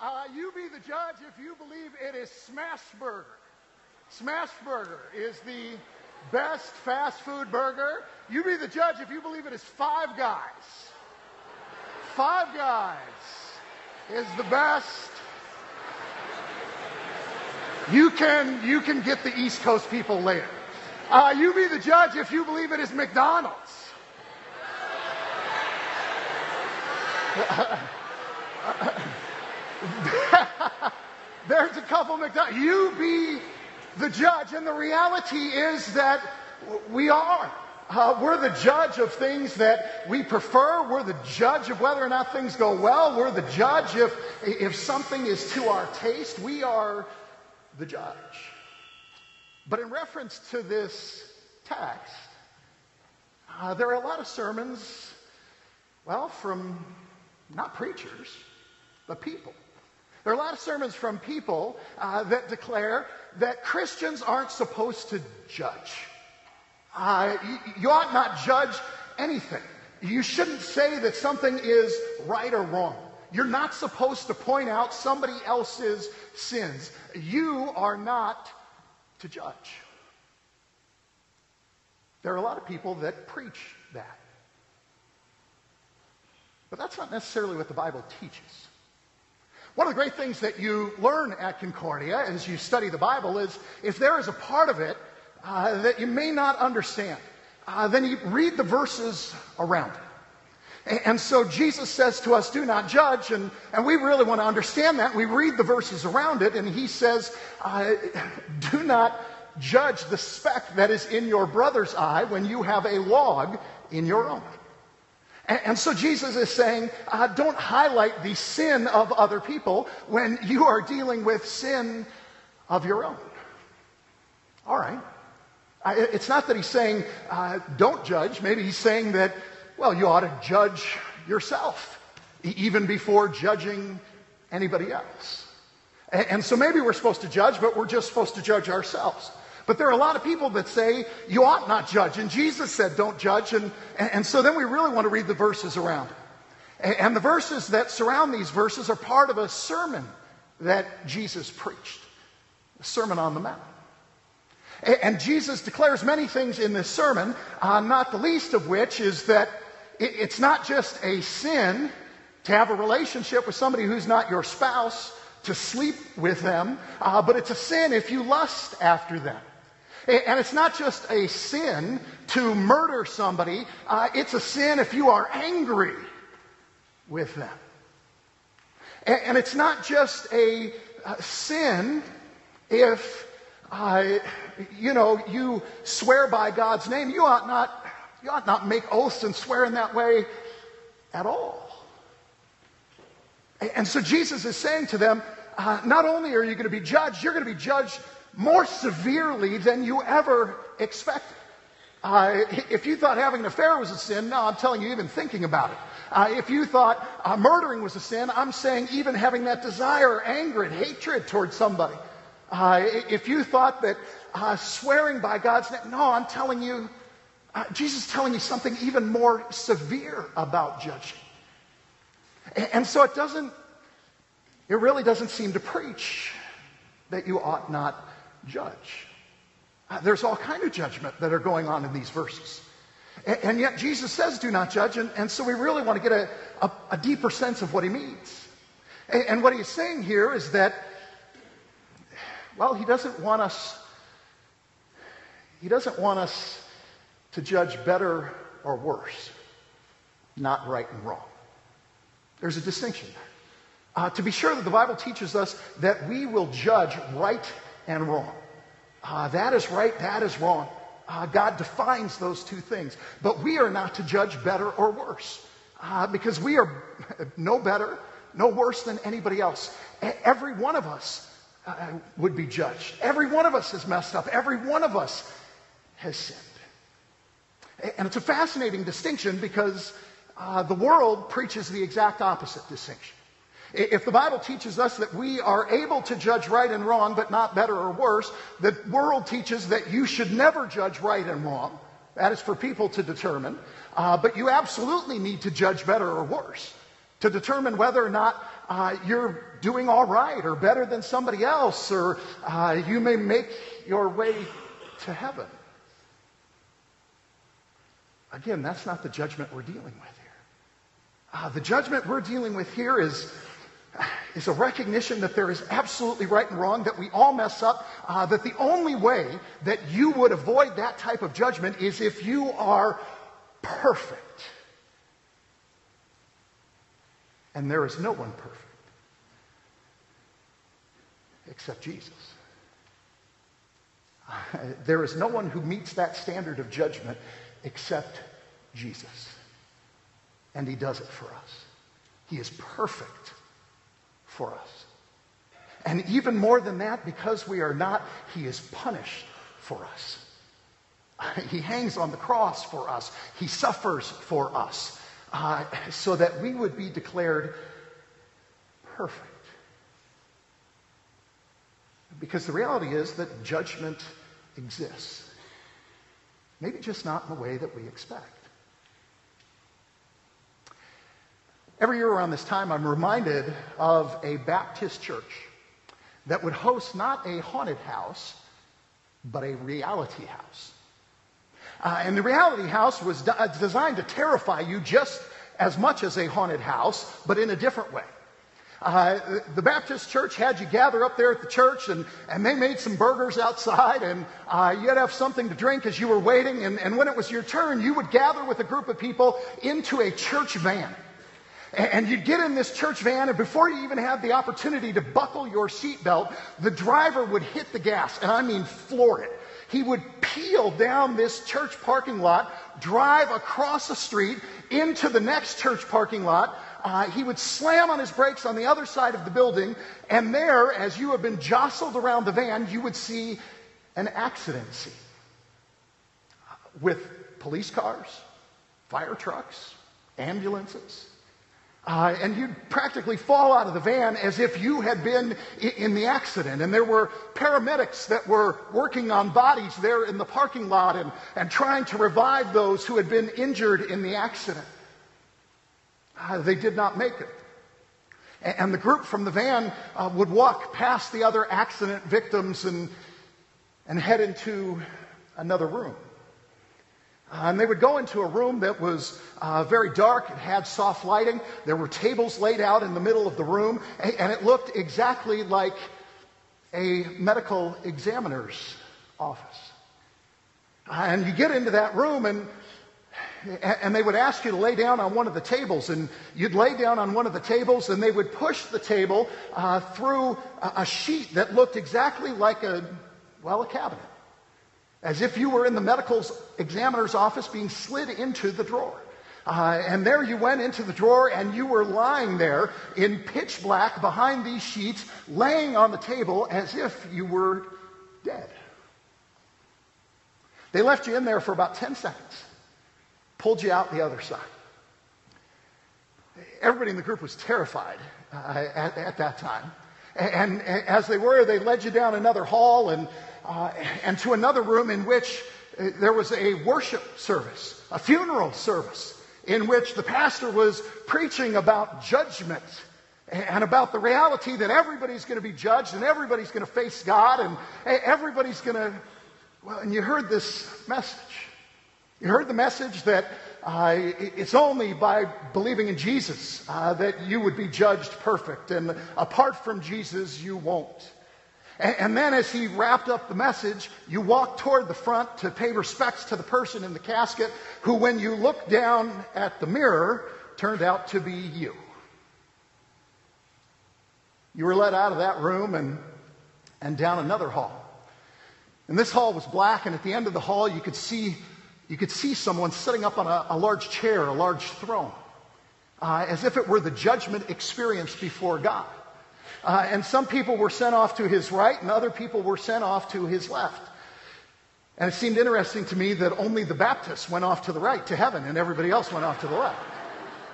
Uh, you be the judge if you believe it is Smashburger. Smashburger is the best fast food burger. You be the judge if you believe it is Five Guys. Five Guys is the best. You can, you can get the East Coast people later. Uh, you be the judge if you believe it is McDonald's. There's a couple McDonald's. You be the judge. And the reality is that we are. Uh, we're the judge of things that we prefer. We're the judge of whether or not things go well. We're the judge if, if something is to our taste. We are the judge. But in reference to this text, uh, there are a lot of sermons, well, from not preachers, but people. There are a lot of sermons from people uh, that declare that Christians aren't supposed to judge. Uh, you, you ought not judge anything. You shouldn't say that something is right or wrong. You're not supposed to point out somebody else's sins. You are not to judge. There are a lot of people that preach that. But that's not necessarily what the Bible teaches. One of the great things that you learn at Concordia as you study the Bible is if there is a part of it uh, that you may not understand, uh, then you read the verses around it. And so Jesus says to us, do not judge. And, and we really want to understand that. We read the verses around it, and he says, uh, do not judge the speck that is in your brother's eye when you have a log in your own. And, and so Jesus is saying, uh, don't highlight the sin of other people when you are dealing with sin of your own. All right. it's not that he's saying, uh, don't judge. Maybe he's saying that well, you ought to judge yourself even before judging anybody else. And so maybe we're supposed to judge, but we're just supposed to judge ourselves. But there are a lot of people that say you ought not judge. And Jesus said don't judge. And, and so then we really want to read the verses around it. And the verses that surround these verses are part of a sermon that Jesus preached, the Sermon on the Mount. And Jesus declares many things in this sermon, uh, not the least of which is that it's not just a sin to have a relationship with somebody who's not your spouse, to sleep with them, uh, but it's a sin if you lust after them. And it's not just a sin to murder somebody, uh, it's a sin if you are angry with them. And, it's not just a, a sin if, uh, you know, you swear by God's name. You ought not you ought not make oaths and swear in that way at all. And so Jesus is saying to them, uh, not only are you going to be judged, you're going to be judged more severely than you ever expected. Uh, if you thought having an affair was a sin, no, I'm telling you, even thinking about it. Uh, if you thought uh, murdering was a sin, I'm saying even having that desire, anger, and hatred towards somebody. Uh, if you thought that uh, swearing by God's name, no, I'm telling you, uh, Jesus is telling you something even more severe about judging. And, and so it doesn't, it really doesn't seem to preach that you ought not judge. Uh, there's all kind of judgment that are going on in these verses. And, and yet Jesus says do not judge, and, and so we really want to get a, a, a deeper sense of what he means. And, and what he's saying here is that, well, he doesn't want us, he doesn't want us to judge better or worse, not right and wrong. There's a distinction there. Uh, to be sure that the Bible teaches us that we will judge right and wrong. Uh, that is right, that is wrong. Uh, God defines those two things. But we are not to judge better or worse uh, because we are no better, no worse than anybody else. Every one of us uh, would be judged. Every one of us has messed up. Every one of us has sinned. And it's a fascinating distinction because uh, the world preaches the exact opposite distinction. If the Bible teaches us that we are able to judge right and wrong, but not better or worse, the world teaches that you should never judge right and wrong. That is for people to determine. Uh, but you absolutely need to judge better or worse to determine whether or not uh, you're doing all right or better than somebody else, or uh, you may make your way to heaven. Again, that's not the judgment we're dealing with here. Uh, the judgment we're dealing with here is, is a recognition that there is absolutely right and wrong, that we all mess up, uh, that the only way that you would avoid that type of judgment is if you are perfect. And there is no one perfect except Jesus. There is no one who meets that standard of judgment except Jesus. And he does it for us. He is perfect for us. And even more than that, because we are not, he is punished for us. He hangs on the cross for us. He suffers for us uh, so that we would be declared perfect. Because the reality is that judgment exists. Maybe just not in the way that we expect. Every year around this time, I'm reminded of a Baptist church that would host not a haunted house, but a reality house. Uh, and the reality house was uh, designed to terrify you just as much as a haunted house, but in a different way. Uh, the Baptist church had you gather up there at the church, and, and they made some burgers outside, and uh, you'd have something to drink as you were waiting. And, and when it was your turn, you would gather with a group of people into a church van. And, you'd get in this church van, and before you even had the opportunity to buckle your seatbelt, the driver would hit the gas, and I mean floor it. He would peel down this church parking lot, drive across the street into the next church parking lot, uh, he would slam on his brakes on the other side of the building, and there, as you have been jostled around the van, you would see an accident scene with police cars, fire trucks, ambulances. Uh, and you'd practically fall out of the van as if you had been in the accident. And there were paramedics that were working on bodies there in the parking lot and, and trying to revive those who had been injured in the accident. Uh, they did not make it. And the group from the van uh, would walk past the other accident victims and, and head into another room. Uh, and they would go into a room that was uh, very dark. It had soft lighting. There were tables laid out in the middle of the room, and it looked exactly like a medical examiner's office. And you get into that room, and and they would ask you to lay down on one of the tables, and you'd lay down on one of the tables, and they would push the table uh, through a, sheet that looked exactly like a, well, a cabinet, as if you were in the medical examiner's office being slid into the drawer. Uh, and there you went into the drawer, and you were lying there in pitch black behind these sheets, laying on the table as if you were dead. They left you in there for about 10 seconds pulled you out the other side. Everybody in the group was terrified uh, at, at, that time. And, and, as they were, they led you down another hall and, uh, and to another room in which uh, there was a worship service, a funeral service, in which the pastor was preaching about judgment and about the reality that everybody's going to be judged and everybody's going to face God and everybody's going to, well, and you heard this message. You heard the message that uh, it's only by believing in Jesus uh, that you would be judged perfect, and apart from Jesus, you won't. And, then, as he wrapped up the message, you walked toward the front to pay respects to the person in the casket, who, when you looked down at the mirror, turned out to be you. You were led out of that room and, and down another hall. And this hall was black, and at the end of the hall, you could see you could see someone sitting up on a, a large chair, a large throne, uh, as if it were the judgment experience before God. Uh, and some people were sent off to his right, and other people were sent off to his left. And it seemed interesting to me that only the Baptists went off to the right, to heaven, and everybody else went off to the left.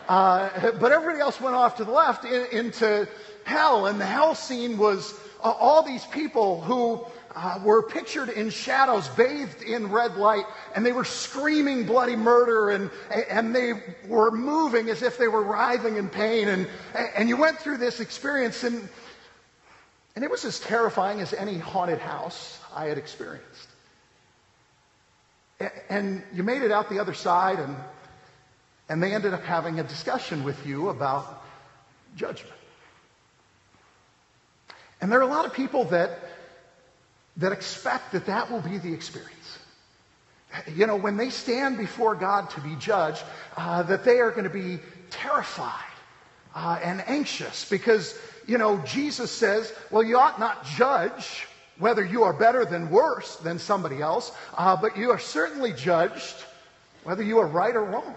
Uh, but everybody else went off to the left in, into hell, and the hell scene was uh, all these people who uh, were pictured in shadows, bathed in red light, and they were screaming bloody murder, and, and they were moving as if they were writhing in pain. And, and you went through this experience, and, and it was as terrifying as any haunted house I had experienced. And you made it out the other side, and, and they ended up having a discussion with you about judgment. And there are a lot of people that, that expect that that will be the experience. You know, when they stand before God to be judged, uh, that they are going to be terrified uh, and anxious because, you know, Jesus says, well, you ought not judge whether you are better than worse than somebody else, uh, but you are certainly judged whether you are right or wrong.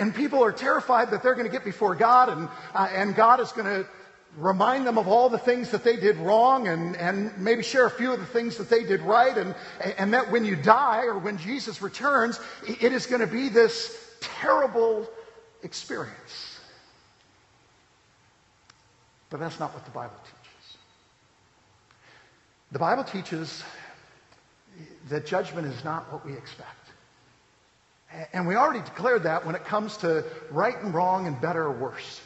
And people are terrified that they're going to get before God and, uh, and God is going to remind them of all the things that they did wrong and, and maybe share a few of the things that they did right. And, and that when you die or when Jesus returns, it is going to be this terrible experience. But that's not what the Bible teaches. The Bible teaches that judgment is not what we expect. And we already declared that when it comes to right and wrong and better or worse.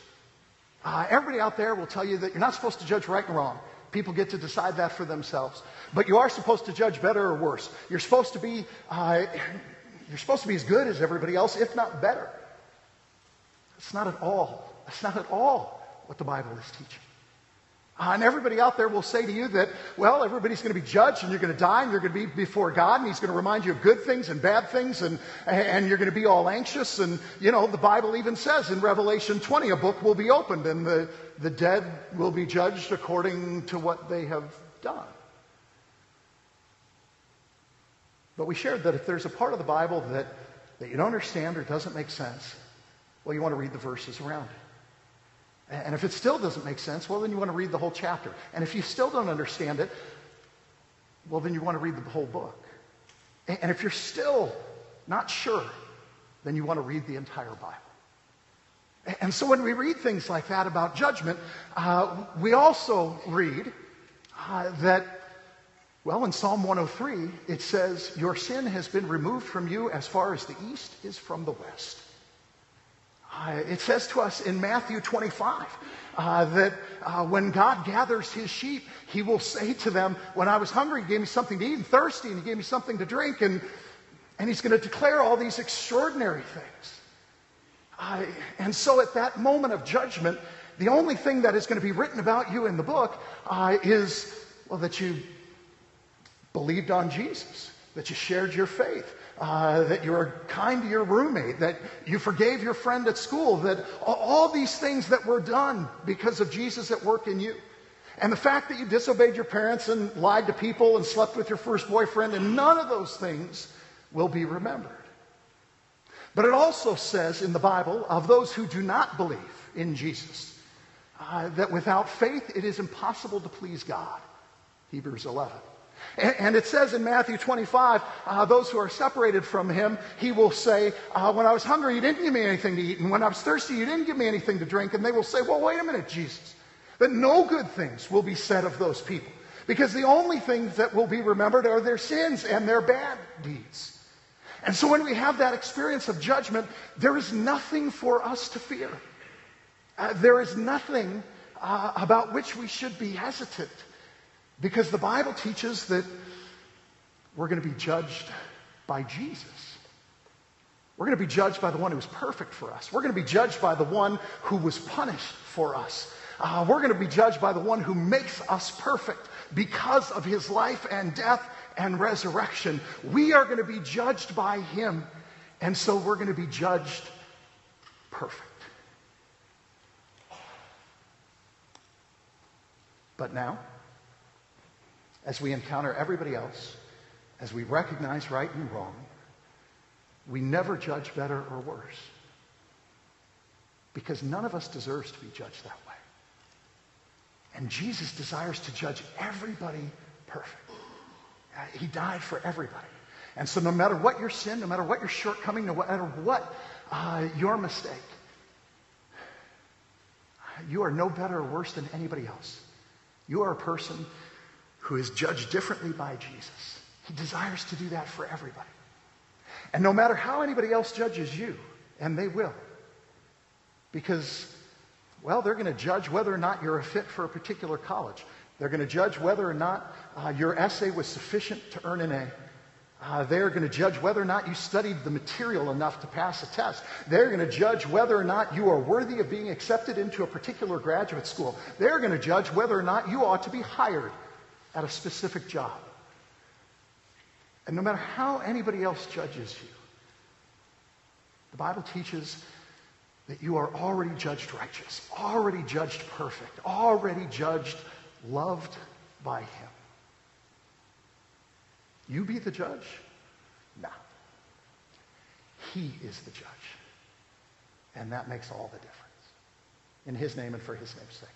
Uh, everybody out there will tell you that you're not supposed to judge right and wrong. People get to decide that for themselves. But you are supposed to judge better or worse. You're supposed to be, uh, you're supposed to be as good as everybody else, if not better. It's not at all. That's not at all what the Bible is teaching. Uh, and everybody out there will say to you that, well, everybody's going to be judged and you're going to die and you're going to be before God and He's going to remind you of good things and bad things and, and you're going to be all anxious. And, you know, the Bible even says in Revelation 20, a book will be opened and the, the dead will be judged according to what they have done. But we shared that if there's a part of the Bible that, that you don't understand or doesn't make sense, well, you want to read the verses around it. And if it still doesn't make sense, well, then you want to read the whole chapter. And if you still don't understand it, well, then you want to read the whole book. And if you're still not sure, then you want to read the entire Bible. And so when we read things like that about judgment, uh, we also read uh, that, well, in Psalm 103, it says, Your sin has been removed from you as far as the east is from the west. Uh, it says to us in Matthew 25 uh, that uh, when God gathers his sheep, he will say to them, When I was hungry, he gave me something to eat, and thirsty, and he gave me something to drink. And, and he's going to declare all these extraordinary things. Uh, and so at that moment of judgment, the only thing that is going to be written about you in the book uh, is, well, that you believed on Jesus, that you shared your faith, uh, that you were kind to your roommate, that you forgave your friend at school, that all these things that were done because of Jesus at work in you. And the fact that you disobeyed your parents and lied to people and slept with your first boyfriend, and none of those things will be remembered. But it also says in the Bible of those who do not believe in Jesus uh, that without faith it is impossible to please God. Hebrews 11. And, it says in Matthew 25, uh, those who are separated from him, he will say, uh, When I was hungry, you didn't give me anything to eat. And when I was thirsty, you didn't give me anything to drink. And they will say, Well, wait a minute, Jesus. That no good things will be said of those people. Because the only things that will be remembered are their sins and their bad deeds. And so when we have that experience of judgment, there is nothing for us to fear. Uh, there is nothing uh, about which we should be hesitant. Because the Bible teaches that we're going to be judged by Jesus. We're going to be judged by the one who was perfect for us. We're going to be judged by the one who was punished for us. Uh, we're going to be judged by the one who makes us perfect because of his life and death and resurrection. We are going to be judged by him. And so we're going to be judged perfect. But now, as we encounter everybody else, as we recognize right and wrong, we never judge better or worse. Because none of us deserves to be judged that way. And Jesus desires to judge everybody perfect. Uh, he died for everybody. And so no matter what your sin, no matter what your shortcoming, no matter what uh, your mistake, you are no better or worse than anybody else. You are a person who is judged differently by Jesus. He desires to do that for everybody. And no matter how anybody else judges you, and they will, because, well, they're going to judge whether or not you're a fit for a particular college. They're going to judge whether or not uh, your essay was sufficient to earn an A. Uh, they're going to judge whether or not you studied the material enough to pass a test. They're going to judge whether or not you are worthy of being accepted into a particular graduate school. They're going to judge whether or not you ought to be hired at a specific job. And no matter how anybody else judges you, the Bible teaches that you are already judged righteous, already judged perfect, already judged loved by Him. You be the judge? No. He is the judge. And that makes all the difference. In His name and for His name's sake.